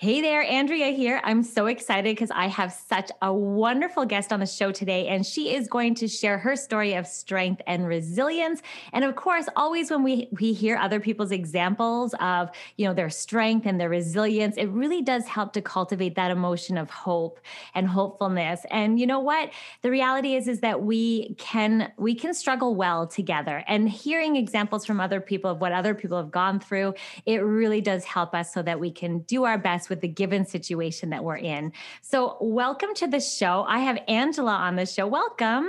Hey there, Andrea here. I'm so excited because I have such a wonderful guest on the show today, and she is going to share her story of strength and resilience. And of course, always when we we hear other people's examples of you know their strength and their resilience, it really does help to cultivate that emotion of hope and hopefulness. And you know what? The reality is is that we can we can struggle well together. And hearing examples from other people of what other people have gone through, it really does help us so that we can do our best with the given situation that we're in. So, welcome to the show. I have Angela on the show. Welcome.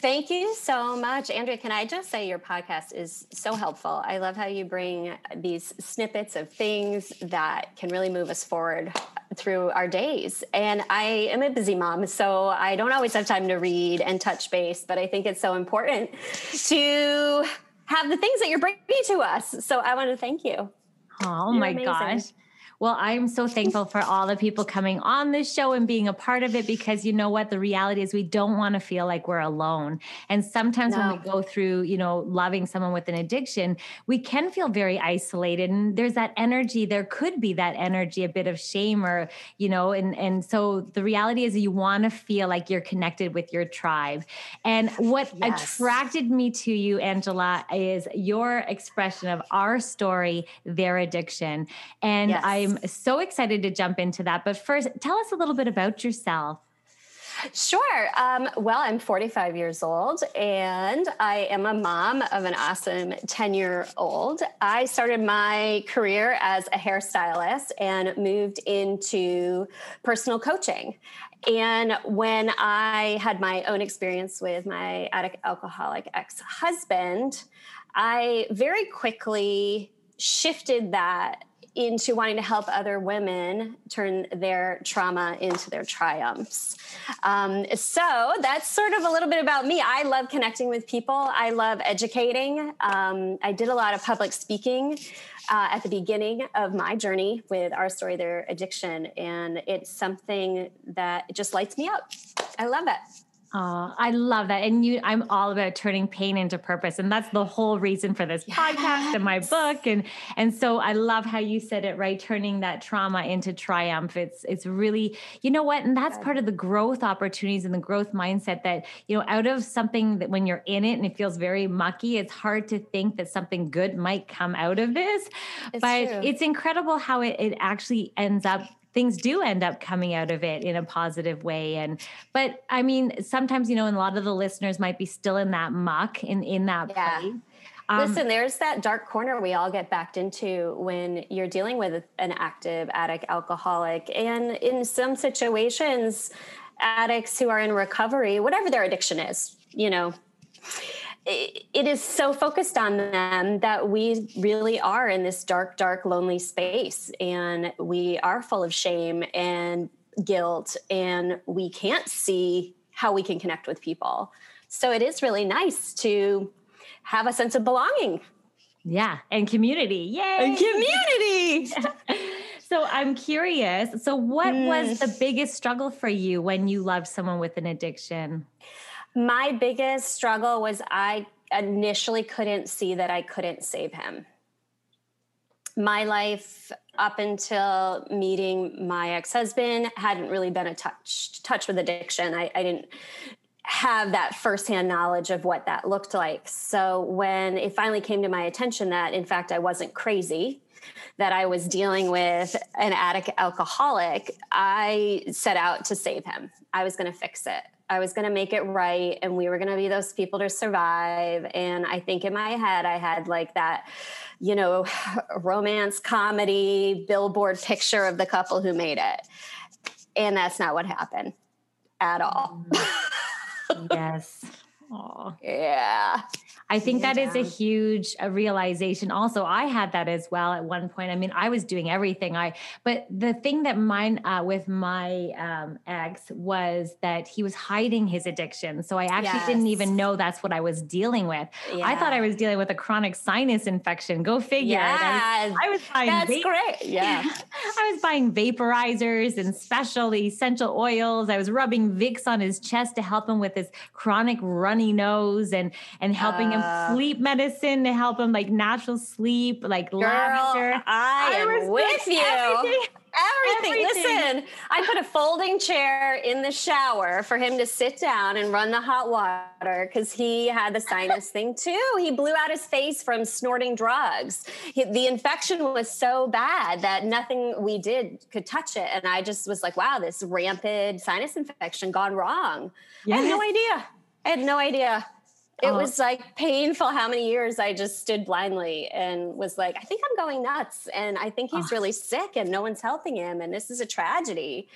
Thank you so much. Andrea, can I just say your podcast is so helpful? I love how you bring these snippets of things that can really move us forward through our days. And I am a busy mom, so I don't always have time to read and touch base, but I think it's so important to have the things that you're bringing to us. So I want to thank you. Oh you're my amazing. gosh. Well, I'm so thankful for all the people coming on this show and being a part of it because you know what? The reality is we don't want to feel like we're alone. And sometimes no. when we go through, you know, loving someone with an addiction, we can feel very isolated. And there's that energy, there could be that energy, a bit of shame or, you know, and and so the reality is you want to feel like you're connected with your tribe. And what yes. attracted me to you, Angela, is your expression of our story, their addiction. And yes. I I'm so excited to jump into that. But first, tell us a little bit about yourself. Sure. Um, well, I'm 45 years old and I am a mom of an awesome 10 year old. I started my career as a hairstylist and moved into personal coaching. And when I had my own experience with my addict alcoholic ex husband, I very quickly shifted that into wanting to help other women turn their trauma into their triumphs. Um, so that's sort of a little bit about me. I love connecting with people, I love educating. Um, I did a lot of public speaking. Uh, at the beginning of my journey with our story, their addiction, and it's something that just lights me up. I love it. Oh, I love that. And you I'm all about turning pain into purpose. And that's the whole reason for this yes. podcast and my book. And and so I love how you said it, right? Turning that trauma into triumph. It's it's really, you know what? And that's part of the growth opportunities and the growth mindset that, you know, out of something that when you're in it and it feels very mucky, it's hard to think that something good might come out of this. It's but true. it's incredible how it, it actually ends up things do end up coming out of it in a positive way. And but i mean sometimes you know and a lot of the listeners might be still in that muck in in that yeah. place. Um, Listen, there's that dark corner we all get backed into when you're dealing with an active addict, alcoholic, and in some situations, addicts who are in recovery, whatever their addiction is, you know, it is so focused on them that we really are in this dark, dark, lonely space. And we are full of shame and guilt, and we can't see how we can connect with people. So it is really nice to have a sense of belonging. Yeah, and community. Yay! And community. so I'm curious. So, what mm. was the biggest struggle for you when you loved someone with an addiction? My biggest struggle was I initially couldn't see that I couldn't save him. My life up until meeting my ex-husband hadn't really been a touch touch with addiction. I, I didn't have that firsthand knowledge of what that looked like. So when it finally came to my attention that, in fact, I wasn't crazy, that I was dealing with an addict alcoholic, I set out to save him. I was going to fix it. I was going to make it right. And we were going to be those people to survive. And I think in my head, I had like that, you know, romance comedy billboard picture of the couple who made it. And that's not what happened at all. Mm. yes. Aww. Yeah. I think that is a huge uh, realization. Also, I had that as well at one point. I mean, I was doing everything. I, but the thing that mine uh, with my um, ex was that he was hiding his addiction. So I actually yes. didn't even know that's what I was dealing with. Yeah. I thought I was dealing with a chronic sinus infection. Go figure. Yeah, I was, I was buying. That's va- great. Yeah, I was buying vaporizers and special essential oils. I was rubbing Vicks on his chest to help him with his chronic runny nose and and helping him uh, sleep medicine to help him like natural sleep, like girl, lavender. I, I am with you. Everything. Everything. everything. Listen, I put a folding chair in the shower for him to sit down and run the hot water because he had the sinus thing too. He blew out his face from snorting drugs. He, the infection was so bad that nothing we did could touch it. And I just was like, wow, this rampant sinus infection gone wrong. Yes. I had no idea. I had no idea it oh. was like painful how many years I just stood blindly and was like, I think I'm going nuts. And I think he's oh. really sick and no one's helping him. And this is a tragedy.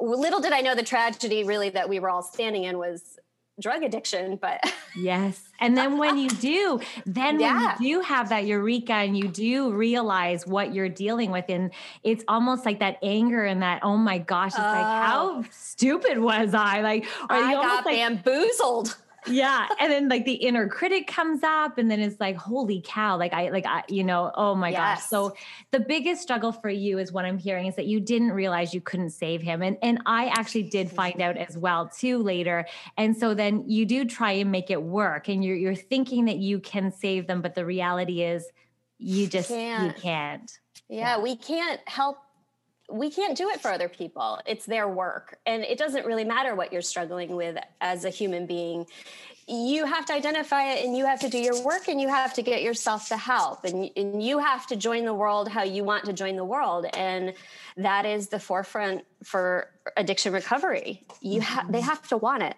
Little did I know the tragedy really that we were all standing in was drug addiction but yes and then when you do then yeah. when you do have that eureka and you do realize what you're dealing with and it's almost like that anger and that oh my gosh it's like oh. how stupid was i like i got like, bamboozled yeah and then like the inner critic comes up and then it's like holy cow like i like i you know oh my yes. gosh so the biggest struggle for you is what i'm hearing is that you didn't realize you couldn't save him and and i actually did find out as well too later and so then you do try and make it work and you're you're thinking that you can save them but the reality is you just can't. you can't yeah, yeah we can't help we can't do it for other people. It's their work. And it doesn't really matter what you're struggling with as a human being. You have to identify it and you have to do your work and you have to get yourself the help and, and you have to join the world how you want to join the world. And that is the forefront for addiction recovery. You ha- they mm-hmm. have to want it.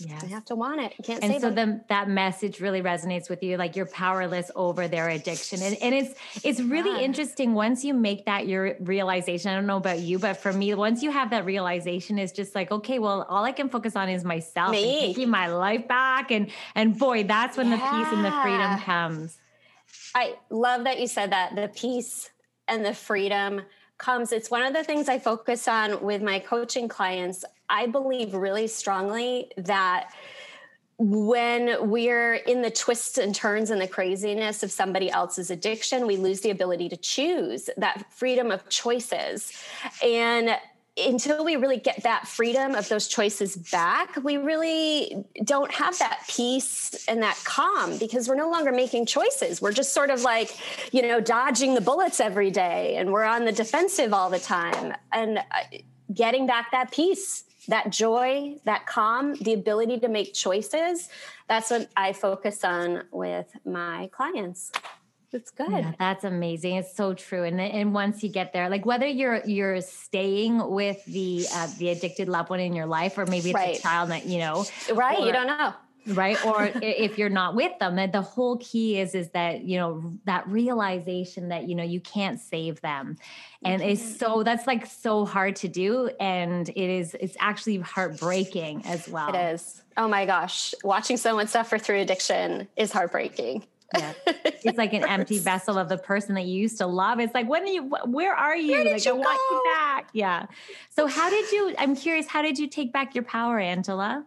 Yeah. They have to want it. You can't and so the, that message really resonates with you, like you're powerless over their addiction. And, and it's it's really yeah. interesting once you make that your realization. I don't know about you, but for me, once you have that realization, it's just like, okay, well, all I can focus on is myself me. and taking my life back. And and boy, that's when yeah. the peace and the freedom comes. I love that you said that. The peace and the freedom comes. It's one of the things I focus on with my coaching clients. I believe really strongly that when we're in the twists and turns and the craziness of somebody else's addiction, we lose the ability to choose that freedom of choices. And until we really get that freedom of those choices back, we really don't have that peace and that calm because we're no longer making choices. We're just sort of like, you know, dodging the bullets every day and we're on the defensive all the time. And uh, getting back that peace that joy, that calm, the ability to make choices. That's what I focus on with my clients. It's good. Yeah, that's amazing. It's so true. And and once you get there, like whether you're you're staying with the uh, the addicted loved one in your life, or maybe it's right. a child that you know, right? Or, you don't know right or if you're not with them that the whole key is is that you know that realization that you know you can't save them and it's so that's like so hard to do and it is it's actually heartbreaking as well it is oh my gosh watching someone suffer through addiction is heartbreaking yeah. It's like an empty vessel of the person that you used to love. It's like, when are you, where are you? Where like, you I want you back. Yeah. So how did you, I'm curious, how did you take back your power, Angela?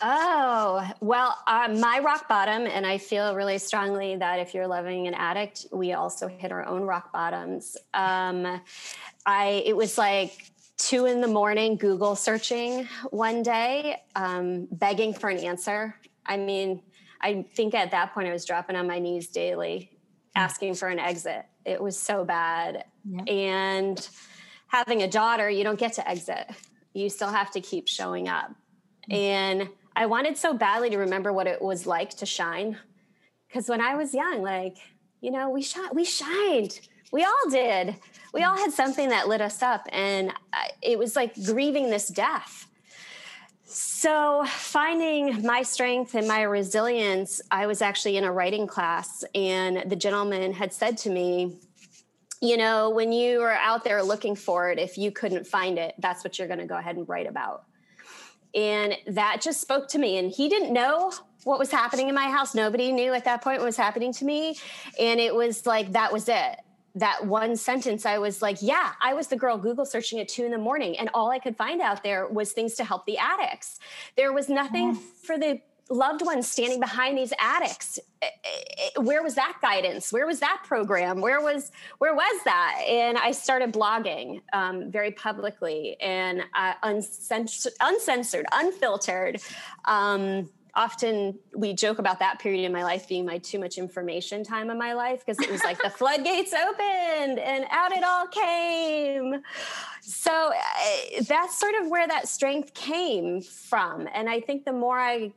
Oh, well, uh, my rock bottom, and I feel really strongly that if you're loving an addict, we also hit our own rock bottoms. Um, I, it was like two in the morning, Google searching one day, um, begging for an answer. I mean, I think at that point I was dropping on my knees daily, asking for an exit. It was so bad. Yeah. And having a daughter, you don't get to exit. You still have to keep showing up. Mm-hmm. And I wanted so badly to remember what it was like to shine. Because when I was young, like, you know, we shot, we shined. We all did. We all had something that lit us up. And it was like grieving this death. So, finding my strength and my resilience, I was actually in a writing class, and the gentleman had said to me, You know, when you are out there looking for it, if you couldn't find it, that's what you're going to go ahead and write about. And that just spoke to me. And he didn't know what was happening in my house. Nobody knew at that point what was happening to me. And it was like, that was it. That one sentence, I was like, yeah, I was the girl Google searching at two in the morning. And all I could find out there was things to help the addicts. There was nothing for the loved ones standing behind these addicts eh, eh, where was that guidance where was that program where was where was that and i started blogging um, very publicly and uh, uncensored, uncensored unfiltered um, often we joke about that period in my life being my too much information time in my life because it was like the floodgates opened and out it all came. So uh, that's sort of where that strength came from. And i think the more i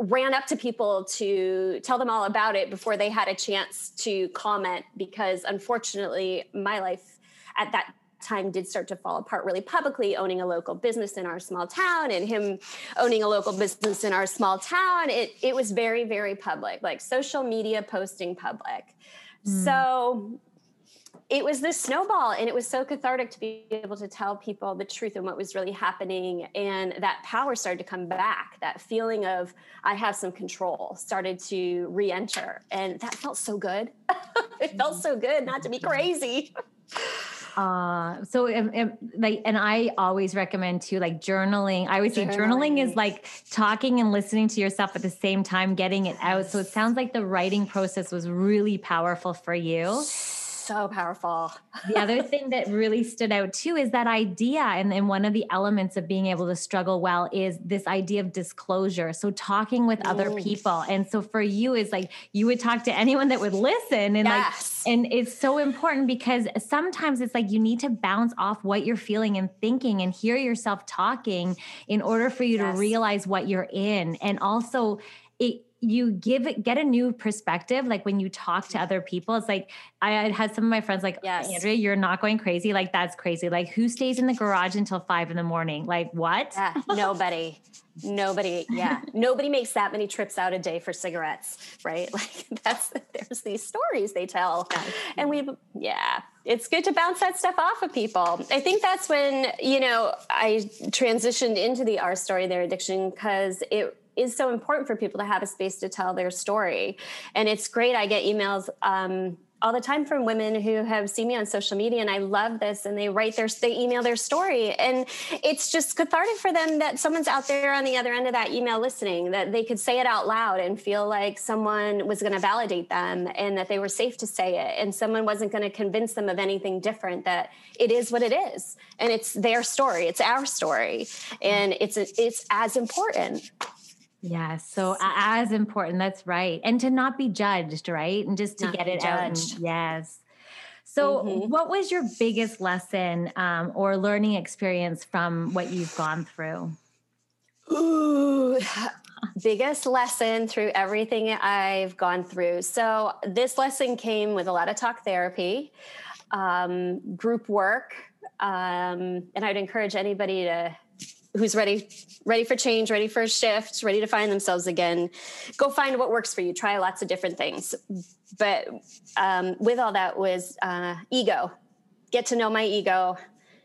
ran up to people to tell them all about it before they had a chance to comment because unfortunately my life at that time did start to fall apart really publicly owning a local business in our small town and him owning a local business in our small town. It it was very very public like social media posting public. Mm. so it was this snowball and it was so cathartic to be able to tell people the truth and what was really happening and that power started to come back. That feeling of i have some control started to re-enter and that felt so good. It felt so good not to be crazy uh so like and i always recommend too like journaling. I always say journaling is like talking and listening to yourself at the same time getting it out. So it sounds like the writing process was really powerful for you so powerful. the other thing that really stood out too is that idea. And, and one of the elements of being able to struggle well is this idea of disclosure. So talking with other people. And so for you is like you would talk to anyone that would listen and yes. like and it's so important because sometimes it's like you need to bounce off what you're feeling and thinking and hear yourself talking in order for you yes. to realize what you're in. And also you give it get a new perspective like when you talk to other people it's like i had some of my friends like yes. andrea you're not going crazy like that's crazy like who stays in the garage until five in the morning? Like what? Yeah, nobody nobody yeah nobody makes that many trips out a day for cigarettes right? Like that's there's these stories they tell. And we've yeah it's good to bounce that stuff off of people. I think that's when, you know, I transitioned into the our story, their addiction, because it is so important for people to have a space to tell their story. And it's great. I get emails um, all the time from women who have seen me on social media and I love this and they write their they email their story and it's just cathartic for them that someone's out there on the other end of that email listening that they could say it out loud and feel like someone was going to validate them and that they were safe to say it and someone wasn't going to convince them of anything different that it is what it is and it's their story it's our story and it's it's as important Yes. So as important. That's right. And to not be judged, right? And just to not get it out. And, yes. So, mm-hmm. what was your biggest lesson um, or learning experience from what you've gone through? Ooh, biggest lesson through everything I've gone through. So, this lesson came with a lot of talk therapy, um, group work, um, and I'd encourage anybody to who's ready ready for change ready for a shift ready to find themselves again go find what works for you. Try lots of different things. But um, with all that was uh, ego. Get to know my ego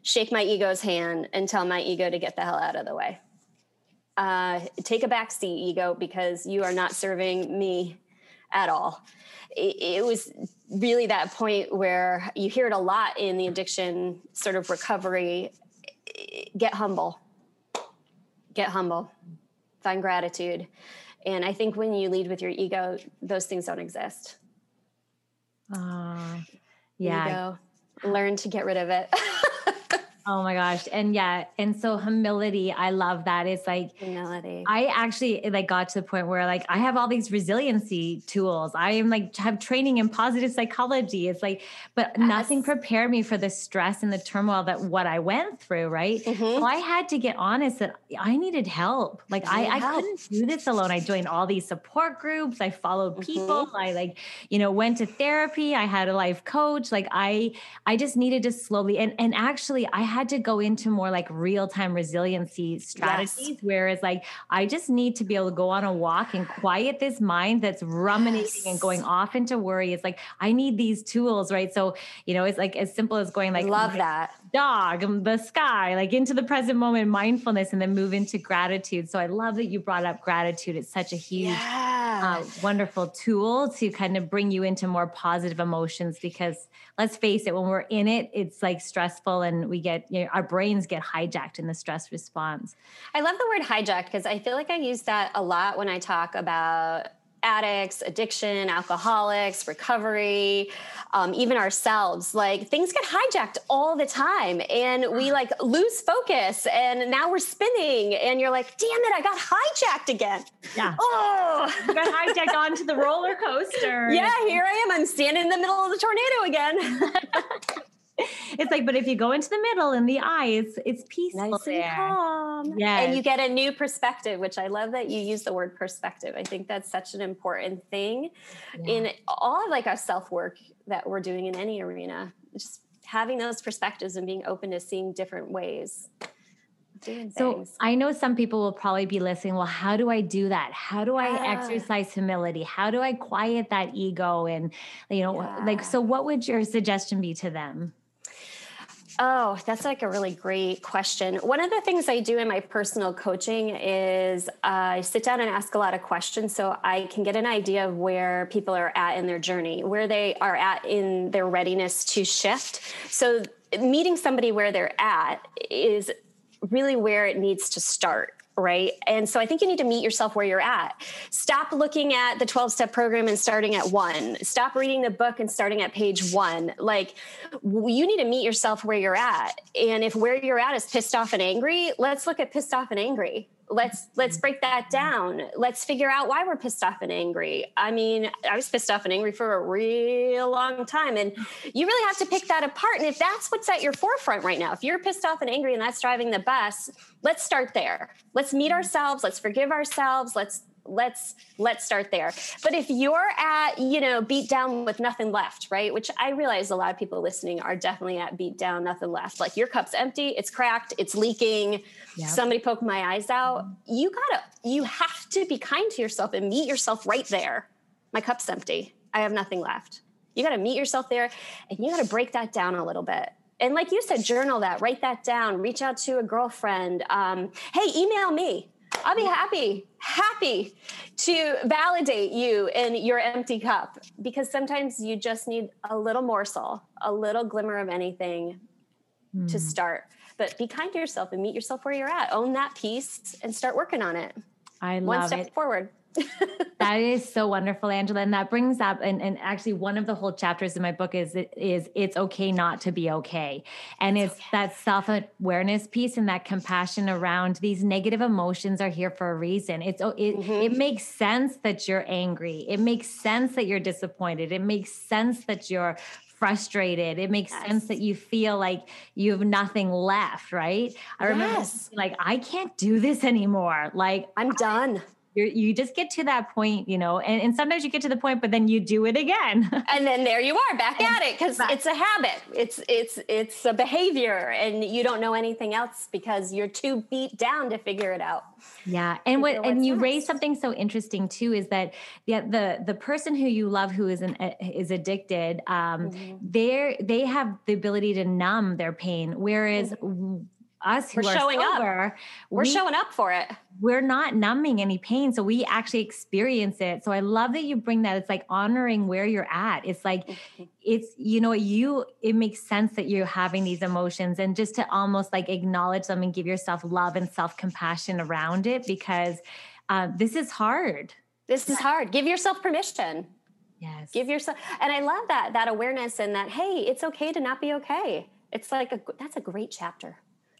shake my ego's hand and tell my ego to get the hell out of the way. Uh, take a back seat ego because you are not serving me at all. It, it was really that point where you hear it a lot in the addiction sort of recovery. Get humble get humble, find gratitude. And I think when you lead with your ego, those things don't exist. Uh, yeah. Ego, learn to get rid of it. Oh my gosh. And yeah. And so humility, I love that. It's like humility. I actually like got to the point where like I have all these resiliency tools. I am like have training in positive psychology. It's like, but yes. nothing prepared me for the stress and the turmoil that what I went through, right? Mm-hmm. So I had to get honest that I needed help. Like I, I couldn't do this alone. I joined all these support groups. I followed people. Mm-hmm. I like, you know, went to therapy. I had a life coach. Like I I just needed to slowly and and actually I had to go into more like real time resiliency strategies. Yes. Whereas, like, I just need to be able to go on a walk and quiet this mind that's ruminating yes. and going off into worry. It's like, I need these tools, right? So, you know, it's like as simple as going like, love that dog, um, the sky, like into the present moment, mindfulness, and then move into gratitude. So I love that you brought up gratitude. It's such a huge, yeah. uh, wonderful tool to kind of bring you into more positive emotions because let's face it, when we're in it, it's like stressful and we get, you know, our brains get hijacked in the stress response. I love the word hijacked because I feel like I use that a lot when I talk about addicts, addiction, alcoholics, recovery, um, even ourselves. Like things get hijacked all the time and we like lose focus and now we're spinning and you're like, damn it, I got hijacked again. Yeah. Oh, you got hijacked onto the roller coaster. Yeah, here I am. I'm standing in the middle of the tornado again. it's like, but if you go into the middle in the eye, it's it's peaceful nice there. calm. Yeah, and you get a new perspective, which I love that you use the word perspective. I think that's such an important thing yeah. in all of like our self work that we're doing in any arena. Just having those perspectives and being open to seeing different ways. So I know some people will probably be listening. Well, how do I do that? How do I yeah. exercise humility? How do I quiet that ego? And you know, yeah. like, so what would your suggestion be to them? Oh, that's like a really great question. One of the things I do in my personal coaching is I sit down and ask a lot of questions so I can get an idea of where people are at in their journey, where they are at in their readiness to shift. So, meeting somebody where they're at is really where it needs to start right? And so I think you need to meet yourself where you're at. Stop looking at the 12 step program and starting at one. Stop reading the book and starting at page one. Like you need to meet yourself where you're at. And if where you're at is pissed off and angry, let's look at pissed off and angry let's let's break that down. Let's figure out why we're pissed off and angry. I mean i was pissed off and angry for a real long time and you really have to pick that apart and if that's what's at your forefront right now if you're pissed off and angry and that's driving the bus let's start there. Let's meet ourselves let's forgive ourselves let's let's let's start there. But if you're at you know beat down with nothing left right which i realize a lot of people listening are definitely at beat down nothing left. Like your cup's empty it's cracked it's leaking yep. somebody poked my eyes out. You gotta you have to be kind to yourself and meet yourself right there. My cup's empty i have nothing left. You gotta meet yourself there and you gotta break that down a little bit. And like you said journal that write that down reach out to a girlfriend um, hey email me I'll be happy, happy to validate you in your empty cup because sometimes you just need a little morsel, a little glimmer of anything mm. to hmm. start. But be kind to yourself and meet yourself where you're at. Own that piece and start working on it. I love One step it. forward. that is so wonderful, Angela. And that brings up, and, and actually one of the whole chapters in my book is is it's okay not to be okay. And it's, it's okay. that self-awareness piece and that compassion around these negative emotions are here for a reason. It's it, mm-hmm. it makes sense that you're angry. It makes sense that you're disappointed. It makes sense that you're frustrated. It makes yes. sense that you feel like you have nothing left, right? I remember like I can't do this anymore. Like I'm done. I, you just get to that point, you know, and, and sometimes you get to the point, but then you do it again. and then there you are back at it because it's a habit. It's it's it's a behavior and you don't know anything else because you're too beat down to figure it out. Yeah. And what and you raise something so interesting too is that yeah, the the person who you love who is an is addicted, um, mm-hmm. they they have the ability to numb their pain. Whereas mm-hmm us who we're are showing sober, up. We're we, showing up for it. We're not numbing any pain. So we actually experience it. So I love that you bring that. It's like honoring where you're at. It's like, mm-hmm. it's, you know, you, it makes sense that you're having these emotions and just to almost like acknowledge them and give yourself love and self compassion around it because uh, this is hard. This is hard. Give yourself permission. Yes. Give yourself, and I love that, that awareness and that, hey, it's okay to not be okay It's like a that's a great chapter.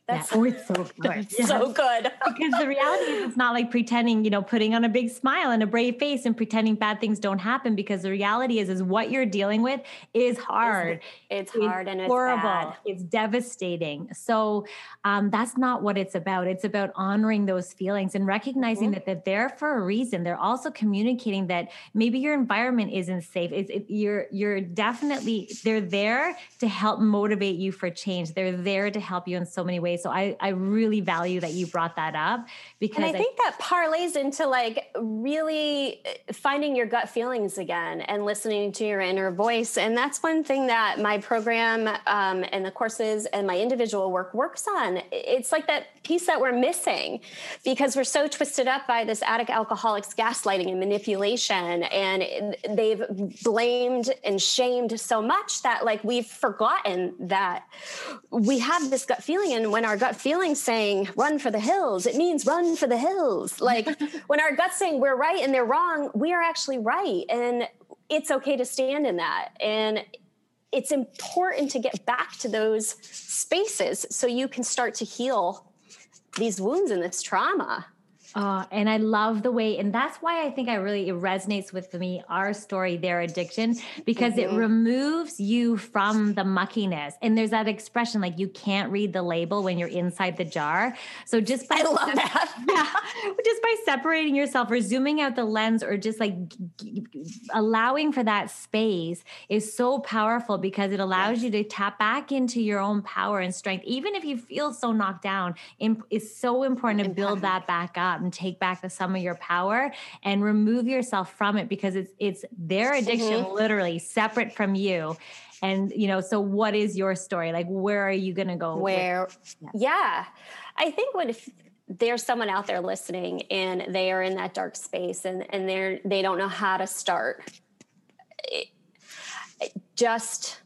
That's yeah. oh, it's so good. so good. because the reality is it's not like pretending, you know, putting on a big smile and a brave face and pretending bad things don't happen because the reality is is what you're dealing with is hard. It's, it's hard and it's horrible. It's devastating. So um, that's not what it's about. It's about honoring those feelings and recognizing mm-hmm. that they're there for a reason. They're also communicating that maybe your environment isn't safe. It's, it, you're you're definitely they're there to help motivate you for change. They're there to help you in so many ways so I, I really value that you brought that up because and I, I think that parlays into like really uh, finding your gut feelings again and listening to your inner voice. And that's one thing that my program um, and the courses and my individual work works on. It's like that piece that we're missing because we're so twisted up by this addict alcoholics gaslighting and manipulation. And they've blamed and shamed so much that like we've forgotten that we have this gut feeling. And when our gut feeling saying run for the hills, it means run for the hills. Like when our gut's saying we're right and they're wrong, we are actually right. And it's okay to stand in that. And it's important to get back to those spaces so you can start to heal these wounds and this trauma. Uh, and I love the way, and that's why I think I really it resonates with me our story, their addiction, because mm-hmm. it removes you from the muckiness. And there's that expression like you can't read the label when you're inside the jar. So just by I love that, yeah, just by separating yourself or zooming out the lens or just like allowing for that space is so powerful because it allows you to tap back into your own power and strength, even if you feel so knocked down. It's so important to build that back up and take back the, some of your power and remove yourself from it because it's it's their addiction mm-hmm. literally separate from you and you know so what is your story like where are you going to go where yeah. yeah. i think what if there's someone out there listening and they are in that dark space and and they're they don't know how to start it, just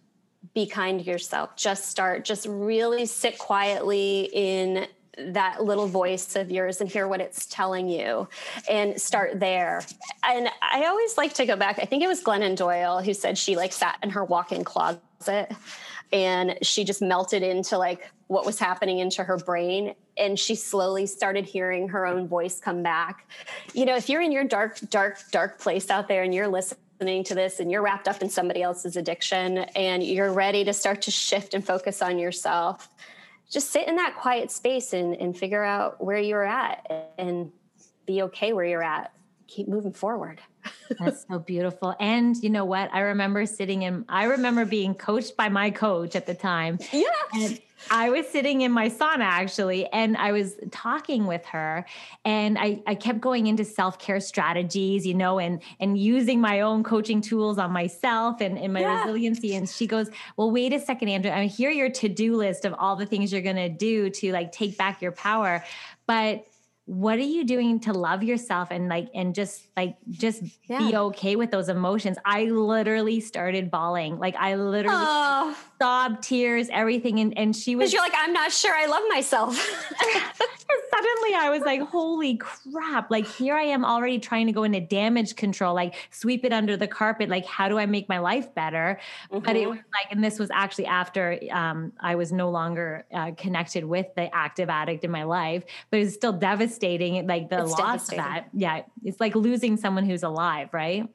be kind to yourself just start just really sit quietly in that little voice of yours and hear what it's telling you and start there. And I always like to go back. I think it was Glennon Doyle who said she like sat in her walk-in closet and she just melted into like what was happening into her brain and she slowly started hearing her own voice come back. You know, if you're in your dark dark dark place out there and you're listening to this and you're wrapped up in somebody else's addiction and you're ready to start to shift and focus on yourself just sit in that quiet space and, and figure out where you're at and be okay where you're at keep moving forward that's so beautiful and you know what i remember sitting in i remember being coached by my coach at the time yeah and I was sitting in my sauna actually, and I was talking with her, and I, I kept going into self care strategies, you know, and and using my own coaching tools on myself and, and my yeah. resiliency. And she goes, "Well, wait a second, Andrea. I hear your to do list of all the things you're going to do to like take back your power, but." What are you doing to love yourself and like and just like just yeah. be okay with those emotions i literally started bawling like i literally oh. Sobbed tears everything and and she was you're like i'm not sure i love myself suddenly i was like holy crap like here i am already trying to go into damage control like sweep it under the carpet like how do i make my life better mm-hmm. but it mm-hmm. was like and this was actually after um, i was no longer uh, connected with the active addict in my life but it was still devastating devastating. Like the it's loss of that. Yeah. It's like losing someone who's alive, right?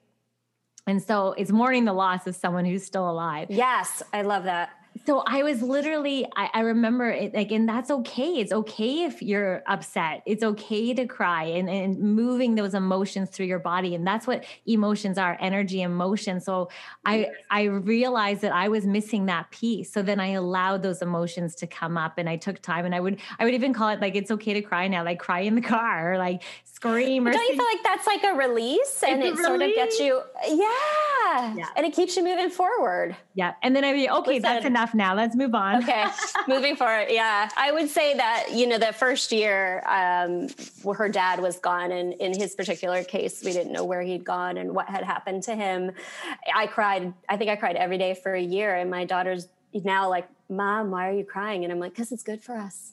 And so it's mourning the loss of someone who's still alive. Yes, I love that so I was literally, I, I, remember it like, and that's okay. It's okay if you're upset. It's okay to cry and, and moving those emotions through your body. And that's what emotions are, energy, emotion. So I I realized that I was missing that piece. So then I allowed those emotions to come up and I took time and I would I would even call it like it's okay to cry now, like cry in the car or like scream or don't you feel like that's like a release and it's it release. sort of gets you yeah. yeah. And it keeps you moving forward. Yeah. And then I'd be okay, Listen, that's enough now. Let's move on. Okay, moving forward. Yeah, I would say that you know the first year, um, her dad was gone, and in his particular case, we didn't know where he'd gone and what had happened to him. I cried. I think I cried every day for a year, and my daughter's now like, "Mom, why are you crying?" And I'm like, "Because it's good for us."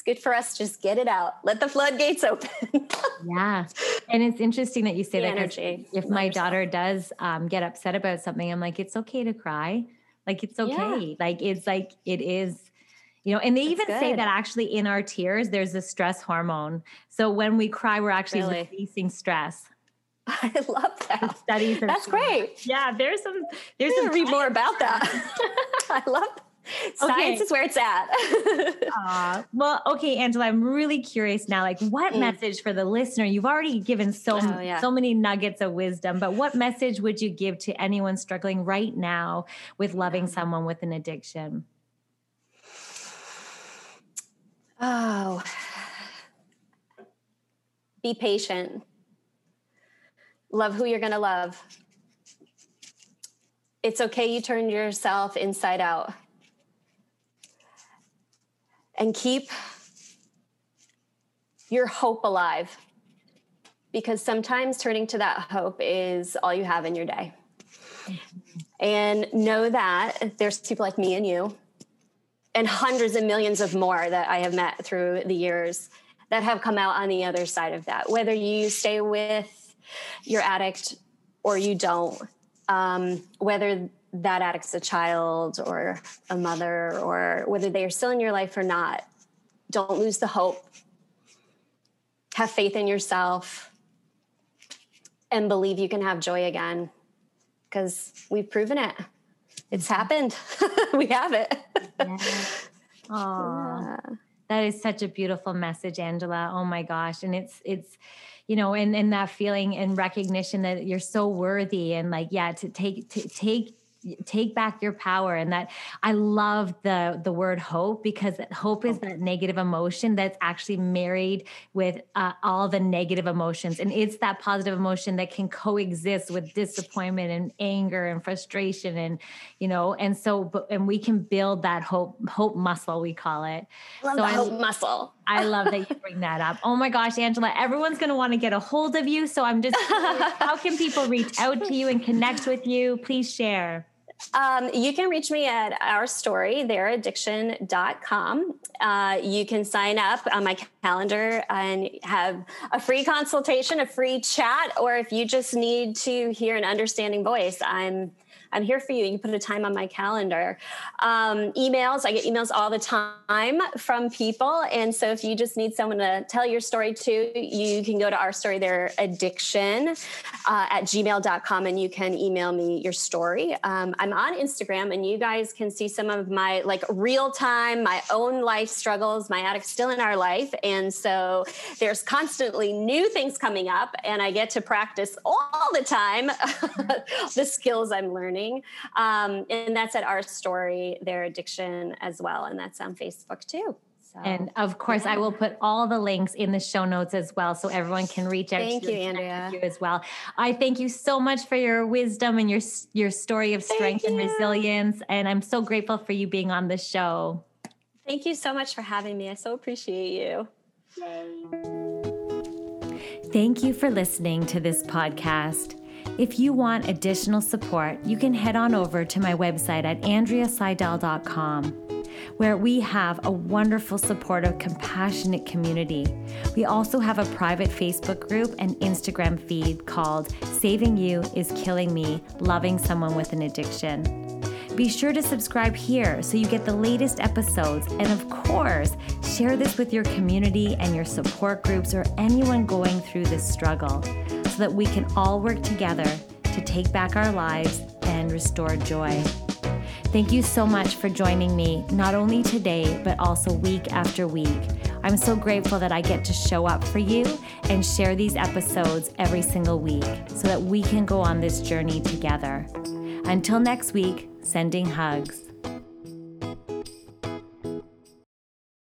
It's good for us. Just get it out. Let the floodgates open. yeah. And it's interesting that you say the that energy. if my daughter does um, get upset about something, I'm like, it's okay to cry Like it's okay. Yeah. Like it's like it is you know and they even say that actually in our tears there's a stress hormone so when we cry we're actually really? releasing stress I love that. Studies That's great. Yeah, there's some. There's some. Read more about that. I love. Science okay. is where it's at. uh, well, okay, Angela, I'm really curious now. Like, what mm. message for the listener? You've already given so oh, yeah. so many nuggets of wisdom, but what message would you give to anyone struggling right now with loving someone with an addiction? Oh, be patient. Love who you're going to love. It's okay you turn yourself inside out. And keep your hope alive because sometimes turning to that hope is all you have in your day. And know that there's people like me and you and hundreds and millions of more that I have met through the years that have come out on the other side of that. Whether you stay with your addict or you don't, um, whether that addict's a child or a mother, or whether they are still in your life or not, don't lose the hope. Have faith in yourself and believe you can have joy again because we've proven it. It's happened. we have it. yeah. yeah. That is such a beautiful message, Angela. Oh my gosh. And it's it's you know, and and that feeling and recognition that you're so worthy and like, yeah, to take to take take back your power and that i love the the word hope because hope is that negative emotion that's actually married with uh, all the negative emotions and it's that positive emotion that can coexist with disappointment and anger and frustration and you know and so but and we can build that hope hope muscle we call it love so the I, hope muscle I love that you bring that up. Oh my gosh, Angela, everyone's going to want to get a hold of you. So I'm just, how can people reach out to you and connect with you? Please share. Um, you can reach me at our story, theiraddiction.com. Uh, you can sign up on my calendar and have a free consultation, a free chat, or if you just need to hear an understanding voice, I'm I'm here for you. You can put a time on my calendar. Um, emails, I get emails all the time from people. And so if you just need someone to tell your story to, you can go to our story, their addiction uh, at gmail.com and you can email me your story. Um, I'm on Instagram and you guys can see some of my like real time, my own life struggles. My addict's still in our life. And so there's constantly new things coming up and I get to practice all the time the skills I'm learning learning. Um, and that's at our story, their addiction as well. And that's on Facebook too. So, and of course, yeah. I will put all the links in the show notes as well, so everyone can reach out thank to you, Andrea. you as well. I thank you so much for your wisdom and your your story of strength and resilience, and I'm so grateful for you being on the show. Thank you so much for having me. I so appreciate you. Yay. Thank you for listening to this podcast. If you want additional support, you can head on over to my website at andreaseydel.com, where we have a wonderful, supportive, compassionate community. We also have a private Facebook group and Instagram feed called Saving You is Killing Me Loving Someone with an Addiction. Be sure to subscribe here so you get the latest episodes. And of course, share this with your community and your support groups or anyone going through this struggle that we can all work together to take back our lives and restore joy. Thank you so much for joining me, not only today, but also week after week. I'm so grateful that I get to show up for you and share these episodes every single week so that we can go on this journey together. Until next week, sending hugs.